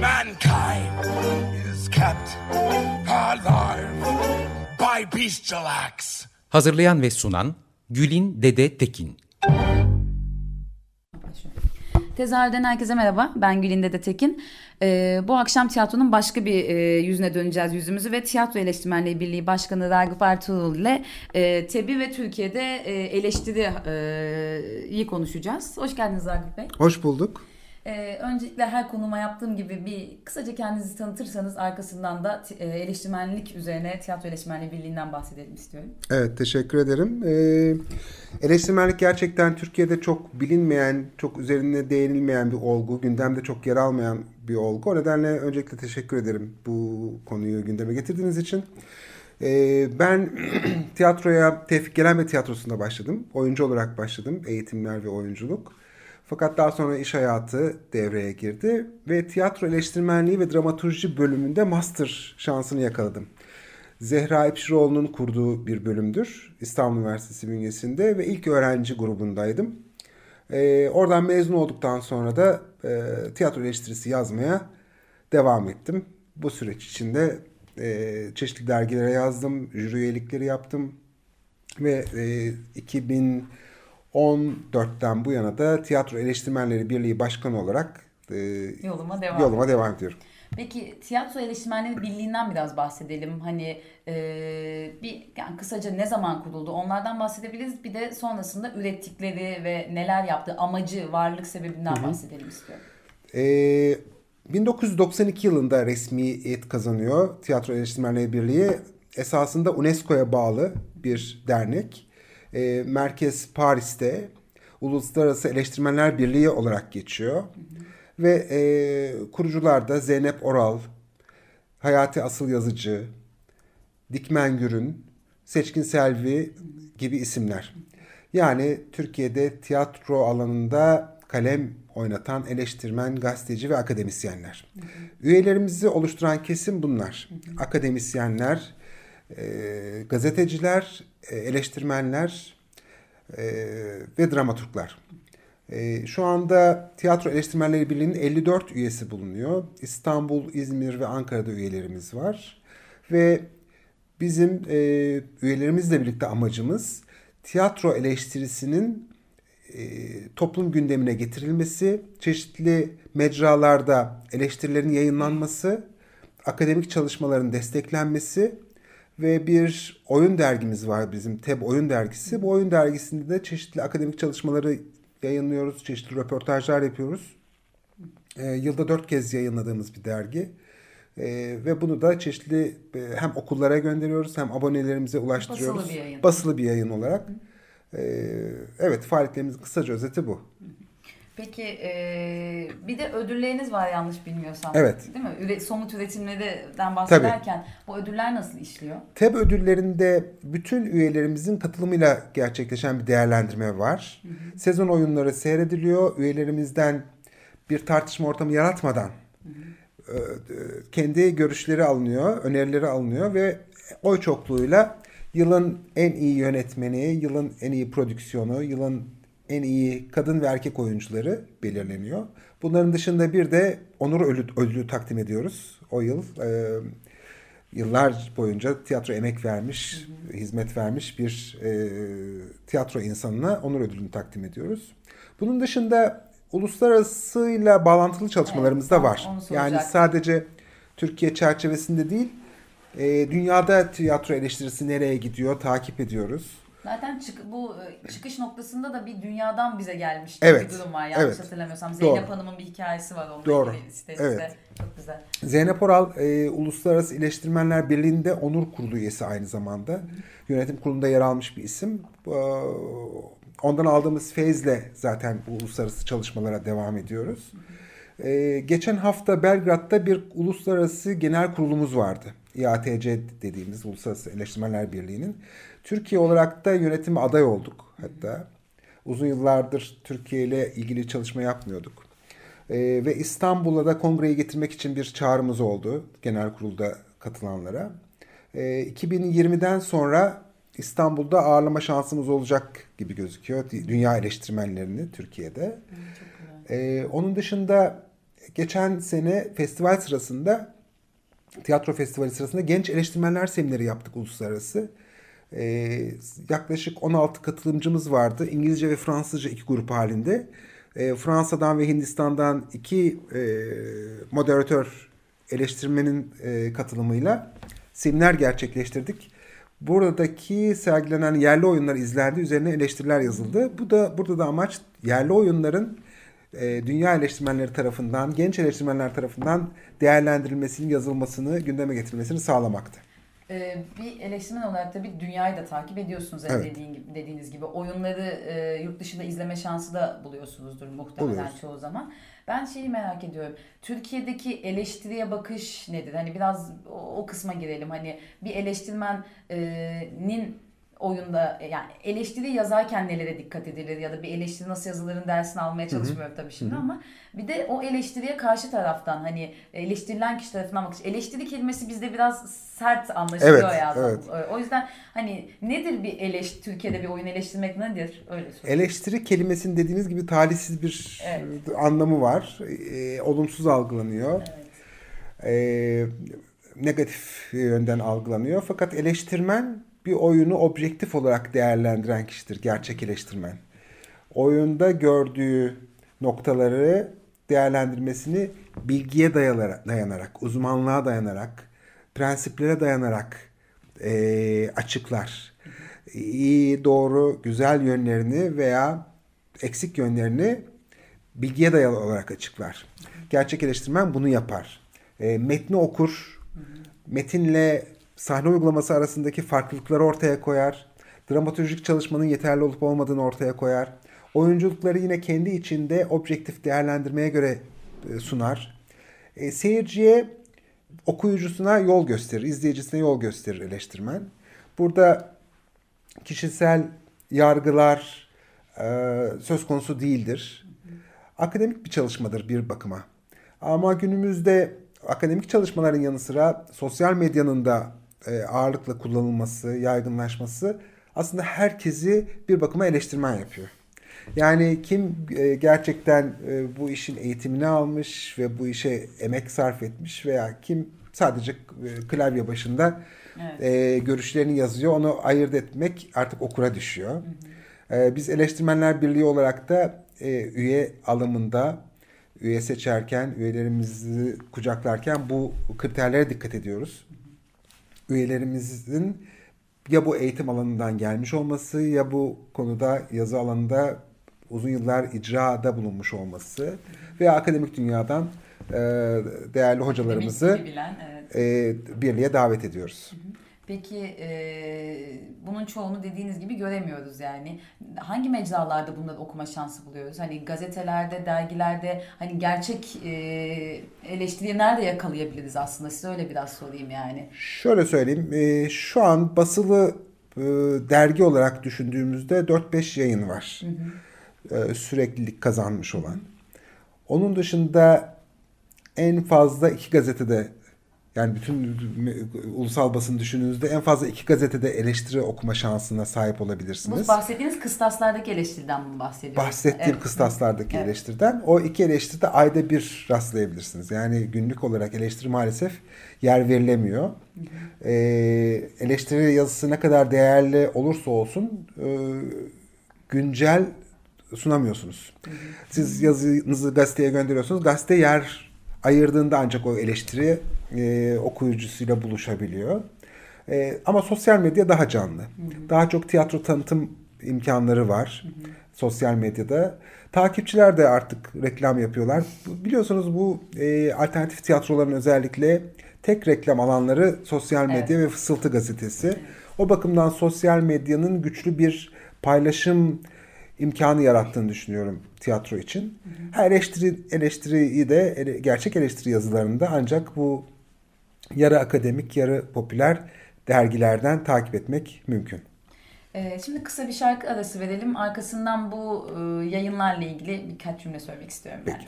Mankind is kept alive by bestial acts. Hazırlayan ve sunan Gülin Dede Tekin. Tezahürden herkese merhaba. Ben Gülinde de Tekin. Ee, bu akşam tiyatronun başka bir e, yüzüne döneceğiz yüzümüzü ve Tiyatro Eleştirmenliği Birliği Başkanı Ragıp Ertuğrul ile e, TEBİ ve Türkiye'de e, eleştiriyi konuşacağız. Hoş geldiniz Ragıp Bey. Hoş bulduk. Ee, öncelikle her konuma yaptığım gibi bir kısaca kendinizi tanıtırsanız arkasından da e, eleştirmenlik üzerine Tiyatro Eleştirmenliği Birliği'nden bahsedelim istiyorum. Evet teşekkür ederim. Ee, eleştirmenlik gerçekten Türkiye'de çok bilinmeyen, çok üzerine değinilmeyen bir olgu, gündemde çok yer almayan bir olgu. O nedenle öncelikle teşekkür ederim bu konuyu gündeme getirdiğiniz için. Ee, ben tiyatroya Tevfik Gelenme Tiyatrosu'nda başladım. Oyuncu olarak başladım. Eğitimler ve oyunculuk. Fakat daha sonra iş hayatı devreye girdi ve tiyatro eleştirmenliği ve dramaturji bölümünde master şansını yakaladım. Zehra Epşiroğlu'nun kurduğu bir bölümdür İstanbul Üniversitesi bünyesinde ve ilk öğrenci grubundaydım. Ee, oradan mezun olduktan sonra da e, tiyatro eleştirisi yazmaya devam ettim. Bu süreç içinde e, çeşitli dergilere yazdım, jüri üyelikleri yaptım ve e, 2000 14'ten bu yana da Tiyatro Eleştirmenleri Birliği Başkanı olarak e, yoluma devam, yoluma devam ediyorum. Peki Tiyatro Eleştirmenleri Birliği'nden biraz bahsedelim. Hani e, bir yani kısaca ne zaman kuruldu onlardan bahsedebiliriz. Bir de sonrasında ürettikleri ve neler yaptığı amacı, varlık sebebinden Hı-hı. bahsedelim istiyorum. Ee, 1992 yılında resmiyet kazanıyor Tiyatro Eleştirmenleri Birliği. Esasında UNESCO'ya bağlı bir dernek e, merkez Paris'te Uluslararası Eleştirmenler Birliği olarak geçiyor. Hı hı. Ve e, kurucular da Zeynep Oral, Hayati Asıl Yazıcı, Dikmen Gürün, Seçkin Selvi gibi isimler. Yani Türkiye'de tiyatro alanında kalem oynatan eleştirmen, gazeteci ve akademisyenler. Hı hı. Üyelerimizi oluşturan kesim bunlar. Hı hı. Akademisyenler, e, gazeteciler, eleştirmenler e, ve dramaturglar. E, şu anda Tiyatro Eleştirmenleri Birliği'nin 54 üyesi bulunuyor. İstanbul, İzmir ve Ankara'da üyelerimiz var. Ve bizim e, üyelerimizle birlikte amacımız tiyatro eleştirisinin e, toplum gündemine getirilmesi, çeşitli mecralarda eleştirilerin yayınlanması, akademik çalışmaların desteklenmesi ve bir oyun dergimiz var bizim TEB Oyun Dergisi. Bu oyun dergisinde de çeşitli akademik çalışmaları yayınlıyoruz, çeşitli röportajlar yapıyoruz. E, yılda dört kez yayınladığımız bir dergi. E, ve bunu da çeşitli e, hem okullara gönderiyoruz hem abonelerimize ulaştırıyoruz. Basılı bir yayın. Basılı bir yayın olarak. E, evet faaliyetlerimizin kısaca özeti bu. Peki e, bir de ödülleriniz var yanlış bilmiyorsam. Evet. Değil mi? Üre, somut üretimlerden bahsederken Tabii. bu ödüller nasıl işliyor? TEB ödüllerinde bütün üyelerimizin katılımıyla gerçekleşen bir değerlendirme var. Hı hı. Sezon oyunları seyrediliyor. Üyelerimizden bir tartışma ortamı yaratmadan hı hı. kendi görüşleri alınıyor, önerileri alınıyor ve oy çokluğuyla yılın en iyi yönetmeni, yılın en iyi prodüksiyonu, yılın en iyi kadın ve erkek oyuncuları belirleniyor. Bunların dışında bir de onur ödülü, ödülü takdim ediyoruz. O yıl e, yıllar boyunca tiyatro emek vermiş, hı hı. hizmet vermiş bir e, tiyatro insanına onur ödülünü takdim ediyoruz. Bunun dışında uluslararasıyla bağlantılı çalışmalarımız evet, da var. Yani sadece Türkiye çerçevesinde değil, e, dünyada tiyatro eleştirisi nereye gidiyor takip ediyoruz. Zaten çık, bu e, çıkış noktasında da bir dünyadan bize gelmiş evet. bir durum var. Yanlış evet. hatırlamıyorsam. Zeynep Doğru. Hanım'ın bir hikayesi var onunla Doğru. ilgili sitenizde. Evet. Çok güzel. Zeynep Oral e, Uluslararası İleştirmenler Birliği'nde onur kurulu üyesi aynı zamanda. Hı. Yönetim kurulunda yer almış bir isim. E, ondan aldığımız feyzle zaten bu uluslararası çalışmalara devam ediyoruz. Ee, geçen hafta Belgrad'da bir uluslararası genel kurulumuz vardı. IATC dediğimiz Uluslararası Eleştirmenler Birliği'nin. Türkiye olarak da yönetime aday olduk hatta. Uzun yıllardır Türkiye ile ilgili çalışma yapmıyorduk. Ee, ve İstanbul'a da kongreyi getirmek için bir çağrımız oldu genel kurulda katılanlara. Ee, 2020'den sonra İstanbul'da ağırlama şansımız olacak gibi gözüküyor. Dünya eleştirmenlerini Türkiye'de. Ee, onun dışında geçen sene festival sırasında tiyatro festivali sırasında genç eleştirmenler semineri yaptık uluslararası. Ee, yaklaşık 16 katılımcımız vardı. İngilizce ve Fransızca iki grup halinde. Ee, Fransa'dan ve Hindistan'dan iki e, moderatör eleştirmenin e, katılımıyla seminer gerçekleştirdik. Buradaki sergilenen yerli oyunlar izlendi, üzerine eleştiriler yazıldı. Bu da burada da amaç yerli oyunların e, dünya eleştirmenleri tarafından, genç eleştirmenler tarafından değerlendirilmesinin, yazılmasını, gündeme getirilmesini sağlamaktı. Ee, bir eleştirmen olarak tabii dünyayı da takip ediyorsunuz yani Evet. dediğin gibi, dediğiniz gibi. Oyunları e, yurt dışında izleme şansı da buluyorsunuzdur muhtemelen Buluyoruz. çoğu zaman. Ben şeyi merak ediyorum. Türkiye'deki eleştiriye bakış nedir? Hani biraz o, o kısma girelim. Hani bir eleştirmenin oyunda yani eleştiri yazarken nelere dikkat edilir ya da bir eleştiri nasıl yazılırın dersini almaya çalışmıyorum tabii şimdi ama bir de o eleştiriye karşı taraftan hani eleştirilen kişi tarafından bakış. Eleştiri kelimesi bizde biraz sert anlaşılıyor Evet, ya. evet. O yüzden hani nedir bir eleş Türkiye'de bir oyun eleştirmek nedir? Öyle sorayım. Eleştiri kelimesinin dediğiniz gibi talihsiz bir Evet. e, anlamı var. E, olumsuz algılanıyor. E, negatif yönden algılanıyor. Fakat eleştirmen bir oyunu objektif olarak değerlendiren kişidir. Gerçek eleştirmen. Oyunda gördüğü noktaları değerlendirmesini bilgiye dayanarak, uzmanlığa dayanarak, prensiplere dayanarak e, açıklar. İyi, doğru, güzel yönlerini veya eksik yönlerini bilgiye dayalı olarak açıklar. Gerçek eleştirmen bunu yapar. E, metni okur, metinle sahne uygulaması arasındaki farklılıkları ortaya koyar. Dramaturjik çalışmanın yeterli olup olmadığını ortaya koyar. Oyunculukları yine kendi içinde objektif değerlendirmeye göre e, sunar. E, seyirciye, okuyucusuna yol gösterir, izleyicisine yol gösterir eleştirmen. Burada kişisel yargılar e, söz konusu değildir. Akademik bir çalışmadır bir bakıma. Ama günümüzde akademik çalışmaların yanı sıra sosyal medyanın da e, ağırlıkla kullanılması, yaygınlaşması aslında herkesi bir bakıma eleştirmen yapıyor. Yani kim e, gerçekten e, bu işin eğitimini almış ve bu işe emek sarf etmiş veya kim sadece e, klavye başında Evet. e, görüşlerini yazıyor onu ayırt etmek artık okura düşüyor. E, biz eleştirmenler birliği olarak da e, üye alımında üye seçerken üyelerimizi kucaklarken bu kriterlere dikkat ediyoruz. Üyelerimizin ya bu eğitim alanından gelmiş olması ya bu konuda yazı alanında uzun yıllar icrada bulunmuş olması veya akademik dünyadan e, değerli hocalarımızı bilen, evet. e, birliğe davet ediyoruz. Peki e, bunun çoğunu dediğiniz gibi göremiyoruz yani. Hangi mecralarda bunları okuma şansı buluyoruz? Hani gazetelerde, dergilerde hani gerçek e, eleştiriyi nerede yakalayabiliriz aslında? Size öyle biraz sorayım yani. Şöyle söyleyeyim, e, şu an basılı e, dergi olarak düşündüğümüzde 4-5 yayın var. E, süreklilik kazanmış olan. Onun dışında en fazla iki gazetede yani bütün ulusal basın düşündüğünüzde en fazla iki gazetede eleştiri okuma şansına sahip olabilirsiniz. Bu bahsettiğiniz kıstaslardaki eleştiriden mi bahsediyoruz? Bahsettiğim Evet. kıstaslardaki Evet. eleştiriden o iki eleştiride ayda bir rastlayabilirsiniz. Yani günlük olarak eleştiri maalesef yer verilemiyor. Ee, eleştiri yazısı ne kadar değerli olursa olsun e, güncel sunamıyorsunuz. Siz yazınızı gazeteye gönderiyorsunuz. Gazete yer ayırdığında ancak o eleştiri e, okuyucusuyla buluşabiliyor. E, ama sosyal medya daha canlı. Daha çok tiyatro tanıtım imkanları var sosyal medyada. Takipçiler de artık reklam yapıyorlar. Biliyorsunuz bu e, alternatif tiyatroların özellikle tek reklam alanları sosyal medya ve Fısıltı gazetesi. O bakımdan sosyal medyanın güçlü bir paylaşım imkanı yarattığını düşünüyorum tiyatro için. Her eleştiri eleştiriyi de ele- gerçek eleştiri yazılarında ancak bu yarı akademik, yarı popüler dergilerden takip etmek mümkün. Ee, şimdi kısa bir şarkı arası verelim. Arkasından bu e, yayınlarla ilgili birkaç cümle söylemek istiyorum ben Peki.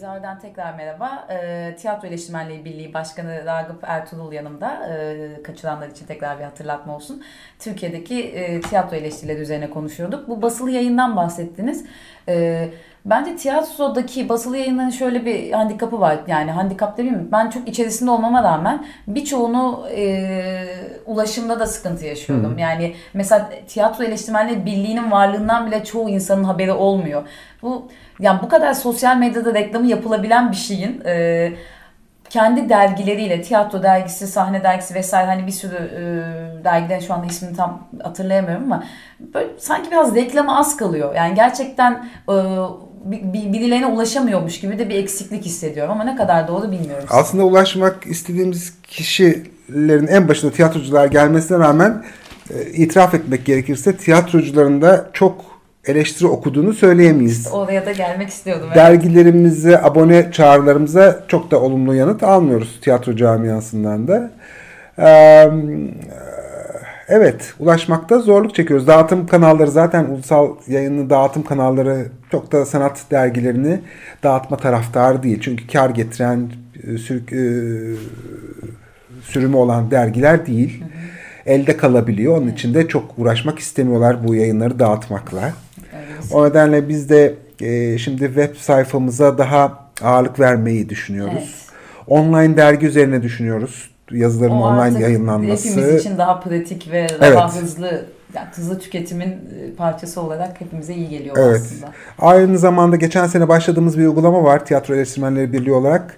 De. Tezahürden tekrar merhaba. E, Tiyatro Eleştirmenliği Birliği Başkanı Ragıp Ertuğrul yanımda. E, kaçıranlar için tekrar bir hatırlatma olsun. Türkiye'deki e, tiyatro eleştirileri üzerine konuşuyorduk. Bu basılı yayından bahsettiniz. E, bence tiyatrodaki basılı yayınların şöyle bir handikapı var. Yani handikap demeyeyim mi? Ben çok içerisinde olmama rağmen birçoğunu e, ulaşımda da sıkıntı yaşıyordum. Yani mesela Tiyatro Eleştirmenliği Birliği'nin varlığından bile çoğu insanın haberi olmuyor. Bu yani bu kadar sosyal medyada reklamı yapılabilen bir şeyin e, kendi dergileriyle tiyatro dergisi, sahne dergisi vesaire hani bir sürü e, dergilerin şu anda ismini tam hatırlayamıyorum ama böyle sanki biraz reklamı az kalıyor. Yani gerçekten e, bi- bi- birilerine ulaşamıyormuş gibi de bir eksiklik hissediyorum ama ne kadar doğru bilmiyorum. Aslında ulaşmak istediğimiz kişilerin en başında tiyatrocular gelmesine rağmen e, itiraf etmek gerekirse tiyatrocuların da çok eleştiri okuduğunu söyleyemeyiz. Oraya da gelmek istiyordum. evet. Dergilerimize, abone çağrılarımıza çok da olumlu yanıt almıyoruz tiyatro camiasından da. Ee, Evet, ulaşmakta zorluk çekiyoruz. Dağıtım kanalları zaten ulusal yayını dağıtım kanalları çok da sanat dergilerini dağıtma taraftarı değil. Çünkü kar getiren, e, sürük, e, sürümü olan dergiler değil. Elde kalabiliyor. Onun için de çok uğraşmak istemiyorlar bu yayınları dağıtmakla. O nedenle biz de e, şimdi web sayfamıza daha ağırlık vermeyi düşünüyoruz. Evet. Online dergi üzerine düşünüyoruz. Yazıların O online yayınlanması. Hepimiz için daha pratik ve Evet. daha hızlı yani hızlı tüketimin e, parçası olarak hepimize iyi geliyor Evet. aslında. Aynı zamanda geçen sene başladığımız bir uygulama var Tiyatro Eleştirmenleri Birliği olarak.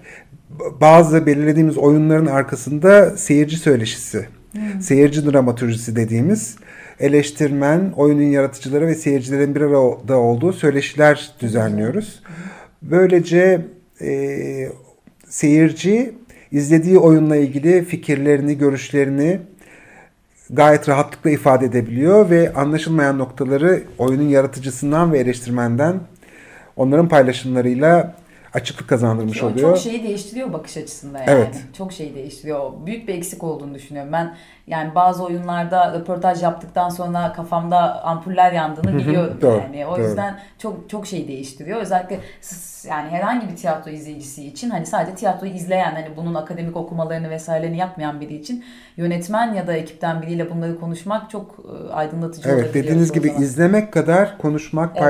Bazı belirlediğimiz oyunların arkasında seyirci söyleşisi, seyirci dramatürjisi dediğimiz eleştirmen, oyunun yaratıcıları ve seyircilerin bir arada olduğu söyleşiler düzenliyoruz. Böylece e, seyirci izlediği oyunla ilgili fikirlerini, görüşlerini gayet rahatlıkla ifade edebiliyor ve anlaşılmayan noktaları oyunun yaratıcısından ve eleştirmenden onların paylaşımlarıyla açıklık kazandırmış Çok, oluyor. çok şeyi değiştiriyor bakış açısında yani. Evet. Çok şeyi değiştiriyor. Büyük bir eksik olduğunu düşünüyorum. Ben yani bazı oyunlarda röportaj yaptıktan sonra kafamda ampuller yandığını biliyorum Doğru, yani. O doğru. yüzden çok çok şey değiştiriyor. Özellikle yani herhangi bir tiyatro izleyicisi için hani sadece tiyatroyu izleyen hani bunun akademik okumalarını vesairelerini yapmayan biri için yönetmen ya da ekipten biriyle bunları konuşmak çok aydınlatıcı Evet dediğiniz gibi zaman. izlemek kadar konuşmak, Evet.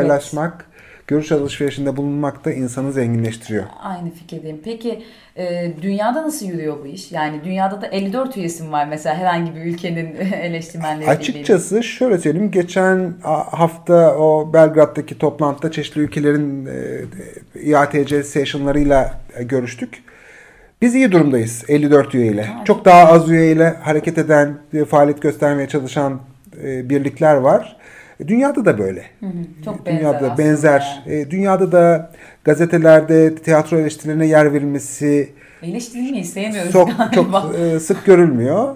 Görüş alışverişinde bulunmak da insanı zenginleştiriyor. Aynı fikirdeyim. Peki e, dünyada nasıl yürüyor bu iş? Yani dünyada da 54 üyesim var mesela herhangi bir ülkenin eleştirmenleri. Açıkçası şöyle söyleyeyim. Geçen hafta o Belgrad'daki toplantıda çeşitli ülkelerin e, IATC session'larıyla e, görüştük. Biz iyi durumdayız 54 üyeyle. Ha, Çok daha az üyeyle hareket eden, ve faaliyet göstermeye çalışan e, birlikler var. E, Dünyada da böyle. Hı hı, Çok benzer Dünyada aslında benzer. yani. E, Dünyada da gazetelerde tiyatro eleştirilerine yer verilmesi Eleştirilmeyi sevmiyoruz çok galiba. çok e, sık görülmüyor.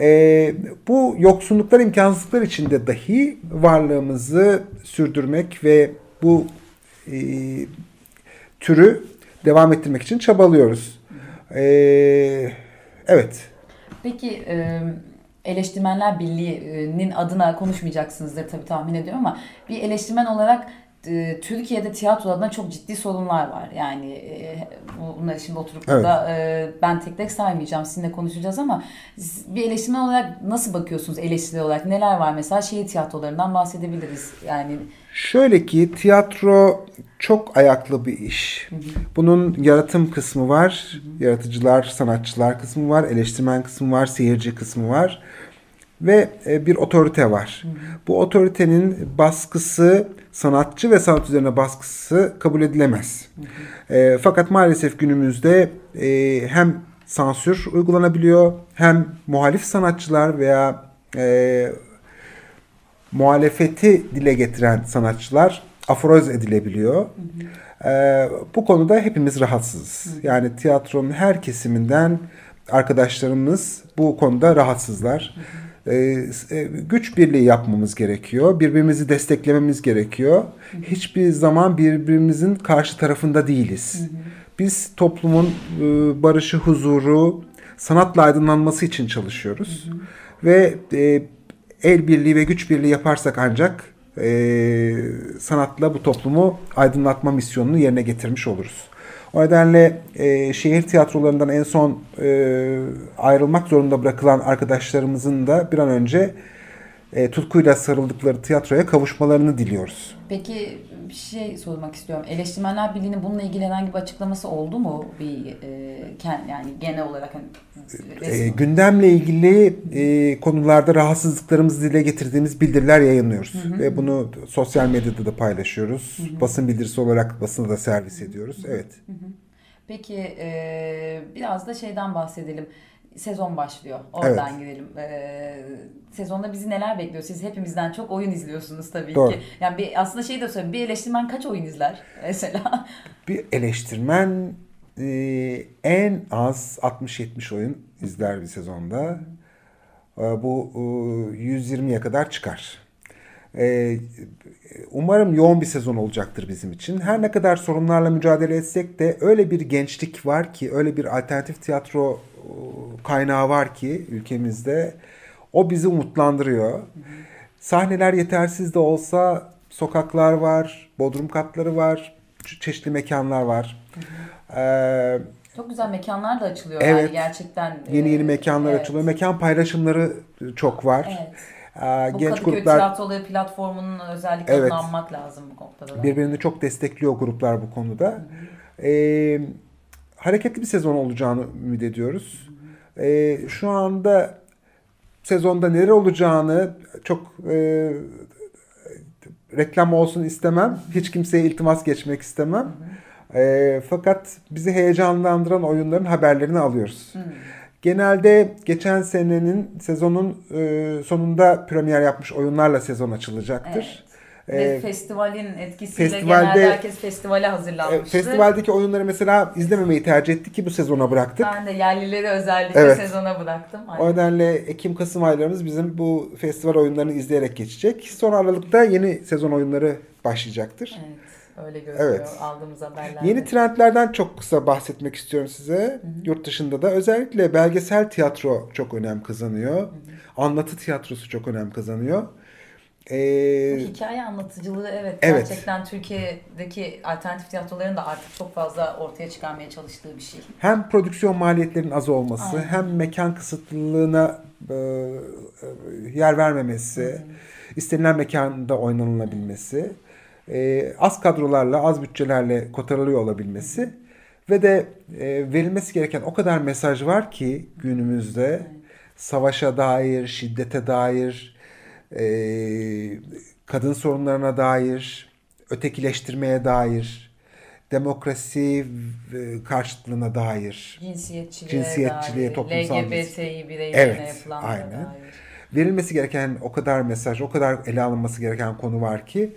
E, bu yoksunluklar, imkansızlıklar içinde dahi varlığımızı sürdürmek ve bu e, türü devam ettirmek için çabalıyoruz. E, evet. Peki e, Eleştirmenler Birliği'nin adına konuşmayacaksınızdır tabii tahmin ediyorum ama bir eleştirmen olarak e, Türkiye'de tiyatro adına çok ciddi sorunlar var. Yani e, bunları şimdi oturup Evet. burada e, ben tek tek saymayacağım. Sizinle konuşacağız ama bir eleştirmen olarak nasıl bakıyorsunuz eleştiri olarak? Neler var mesela? Şehir tiyatrolarından bahsedebiliriz. Yani Şöyle ki tiyatro çok ayaklı bir iş. Bunun yaratım kısmı var, yaratıcılar, sanatçılar kısmı var, eleştirmen kısmı var, seyirci kısmı var ve e, bir otorite var. Bu otoritenin baskısı, sanatçı ve sanat üzerine baskısı kabul edilemez. E, fakat maalesef günümüzde e, hem sansür uygulanabiliyor hem muhalif sanatçılar veya e, muhalefeti dile getiren sanatçılar aforoz edilebiliyor. Ee, bu konuda hepimiz rahatsızız. Yani tiyatronun her kesiminden arkadaşlarımız bu konuda rahatsızlar. Ee, e, güç birliği yapmamız gerekiyor. Birbirimizi desteklememiz gerekiyor. Hiçbir zaman birbirimizin karşı tarafında değiliz. Biz toplumun e, barışı, huzuru, sanatla aydınlanması için çalışıyoruz. Ve e, el birliği ve güç birliği yaparsak ancak e, sanatla bu toplumu aydınlatma misyonunu yerine getirmiş oluruz. O nedenle e, şehir tiyatrolarından en son e, ayrılmak zorunda bırakılan arkadaşlarımızın da bir an önce e, tutkuyla sarıldıkları tiyatroya kavuşmalarını diliyoruz. Peki bir şey sormak istiyorum. Eleştirmenler Birliği'nin bununla ilgili herhangi bir açıklaması oldu mu? Bir e, yani genel olarak hani E, resmi- gündemle ilgili e, konularda rahatsızlıklarımızı dile getirdiğimiz bildiriler yayınlıyoruz. Ve bunu sosyal medyada da paylaşıyoruz. Basın bildirisi olarak basına da servis ediyoruz. Evet. Peki e, biraz da şeyden bahsedelim. Sezon başlıyor. Oradan Evet. gidelim. E, sezonda bizi neler bekliyor? Siz hepimizden çok oyun izliyorsunuz tabii Doğru. ki. Yani bir, aslında şey de söyleyeyim. Bir eleştirmen kaç oyun izler mesela? Bir eleştirmen e, en az 60-70 oyun izler bir sezonda. E, bu e, 120'ye kadar çıkar. E, umarım yoğun bir sezon olacaktır bizim için. Her ne kadar sorunlarla mücadele etsek de öyle bir gençlik var ki, öyle bir alternatif tiyatro kaynağı var ki ülkemizde. O bizi umutlandırıyor. Sahneler yetersiz de olsa sokaklar var, bodrum katları var, çe- çeşitli mekanlar var. Ee, Çok güzel mekanlar da açılıyor Evet. yani gerçekten. yeni yeni e, mekanlar evet. açılıyor. Mekan paylaşımları çok var. Evet. Ee, Bu genç Kadıköy gruplar Tiyatroları platformunun özellikle Evet. adını anmak lazım bu noktada da. birbirini çok destekliyor gruplar bu konuda. Ee, hareketli bir sezon olacağını ümit ediyoruz. Ee, şu anda sezonda neler olacağını çok e, reklam olsun istemem. Hiç kimseye iltimas geçmek istemem. Ee, fakat bizi heyecanlandıran oyunların haberlerini alıyoruz. Genelde geçen senenin sezonun e, sonunda premier yapmış oyunlarla sezon açılacaktır. Ve Ee, festivalin etkisiyle festivalde- genelde herkes festivale e, hazırlanmıştı. festivaldeki oyunları mesela izlememeyi tercih ettik ki bu sezona bıraktık. Ben de yerlileri özellikle Evet. sezona bıraktım. O Aynen. nedenle Ekim-Kasım aylarımız bizim bu festival oyunlarını izleyerek geçecek. Sonra Aralık'ta yeni sezon oyunları başlayacaktır. Evet, öyle görünüyor Evet. aldığımız haberlerde. Yeni trendlerden çok kısa bahsetmek istiyorum size. Yurt dışında da özellikle belgesel tiyatro çok önem kazanıyor. Anlatı tiyatrosu çok önem kazanıyor. Ee, Hikaye anlatıcılığı evet, Evet. gerçekten Türkiye'deki alternatif tiyatroların da artık çok fazla ortaya çıkarmaya çalıştığı bir şey. hem prodüksiyon maliyetlerinin az olması, Aynen. hem mekan kısıtlılığına e, e, yer vermemesi, istenilen mekanda oynanılabilmesi, e, az kadrolarla, az bütçelerle kotarılıyor olabilmesi ve de e, verilmesi gereken o kadar mesaj var ki günümüzde savaşa dair, şiddete dair, e, kadın sorunlarına dair, ötekileştirmeye dair, demokrasi e, karşıtlığına dair Cinsiyetçiliğe, Cinsiyetçiliğe, dair, toplumsal LGBT'yi bireylerine Evet, yapılanlara aynen. dair. verilmesi gereken o kadar mesaj, o kadar ele alınması gereken konu var ki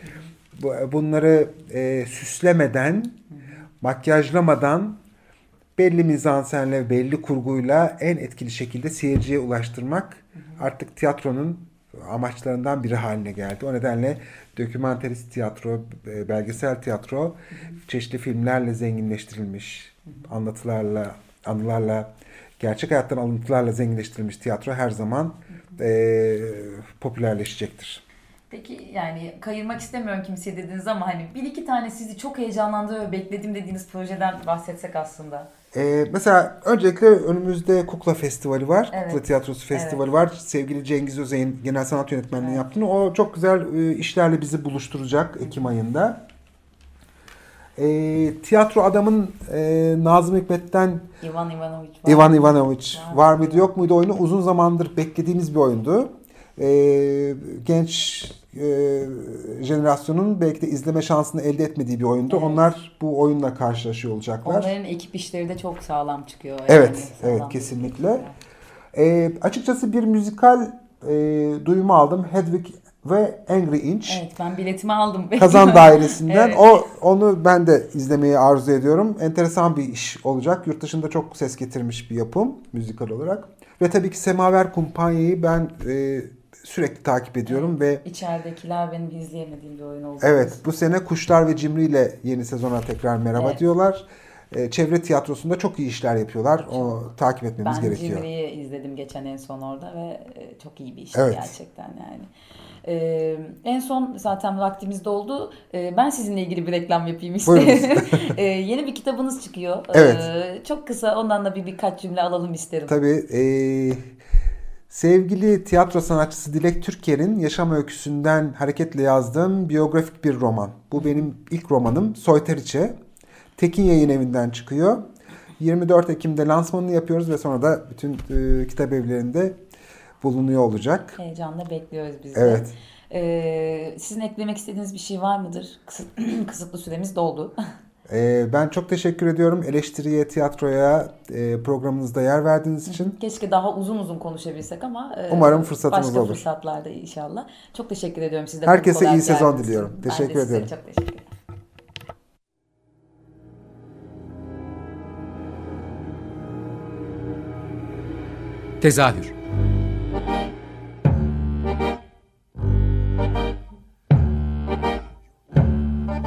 bu- bunları e, süslemeden, makyajlamadan belli mizansenle, belli kurguyla en etkili şekilde seyirciye ulaştırmak artık tiyatronun amaçlarından biri haline geldi. O nedenle dokümenterist tiyatro, e, belgesel tiyatro çeşitli filmlerle zenginleştirilmiş, anlatılarla, anılarla, gerçek hayattan alıntılarla zenginleştirilmiş tiyatro her zaman e, popülerleşecektir. Peki yani kayırmak istemiyorum kimseye dediniz ama hani bir iki tane sizi çok heyecanlandırıyor ve bekledim dediğiniz projeden bahsetsek aslında. Ee, mesela öncelikle önümüzde Kukla Festivali var. Evet. Kukla Tiyatrosu Festivali var. Sevgili Cengiz Özey'in genel sanat yönetmenliğini yaptığını. O çok güzel e, işlerle bizi buluşturacak Ekim ayında. Ee, tiyatro adamın e, Nazım Hikmet'ten Ivan Ivanovic var. Ivan Var. var mıydı yok muydu oyunu uzun zamandır beklediğimiz bir oyundu. Ee, genç e, jenerasyonun belki de izleme şansını elde etmediği bir oyundu. Evet. Onlar bu oyunla karşılaşıyor olacaklar. Onların ekip işleri de çok sağlam çıkıyor. Evet, sağlam evet, bir- kesinlikle. Ee, açıkçası bir müzikal e, duyumu aldım. Hedwig ve Angry Inch. Evet ben biletimi aldım. Kazan dairesinden. Evet. O onu ben de izlemeyi arzu ediyorum. Enteresan bir iş olacak. Yurt dışında çok ses getirmiş bir yapım müzikal olarak. Ve tabii ki Semaver Kumpanya'yı ben e, sürekli takip ediyorum ve İçeridekiler benim izleyemediğim bir oyun oldu. evet bu sene Kuşlar ve Cimri ile yeni sezona tekrar merhaba Evet. diyorlar. E, çevre tiyatrosunda çok iyi işler yapıyorlar. O takip etmemiz Ben gerekiyor. Cimri'yi izledim geçen en son orada ve e, çok iyi bir iş Evet. gerçekten yani. Ee, en son zaten vaktimiz doldu. Ee, ben sizinle ilgili bir reklam yapayım isterim. ee, yeni bir kitabınız çıkıyor. Evet. Ee, çok kısa ondan da bir birkaç cümle alalım isterim. Tabii. E, sevgili tiyatro sanatçısı Dilek Türker'in yaşam öyküsünden hareketle yazdığım biyografik bir roman. Bu benim ilk romanım Soyteriçe. Tekin Yayın Evi'nden çıkıyor. 24 Ekim'de lansmanını yapıyoruz ve sonra da bütün e, kitap evlerinde bulunuyor olacak. Heyecanla bekliyoruz biz de. Evet. Ee, sizin eklemek istediğiniz bir şey var mıdır? Kısıt, kısıtlı süremiz doldu. E, ben çok teşekkür ediyorum eleştiriye, tiyatroya e, programınızda yer verdiğiniz için. Keşke daha uzun uzun konuşabilsek ama e, Umarım fırsatımız başka olur. fırsatlarda inşallah. Çok teşekkür ediyorum size. Herkese iyi sezon geldiğiniz diliyorum. için. Ben de Teşekkür size ederim. Çok teşekkür ederim. Tezahür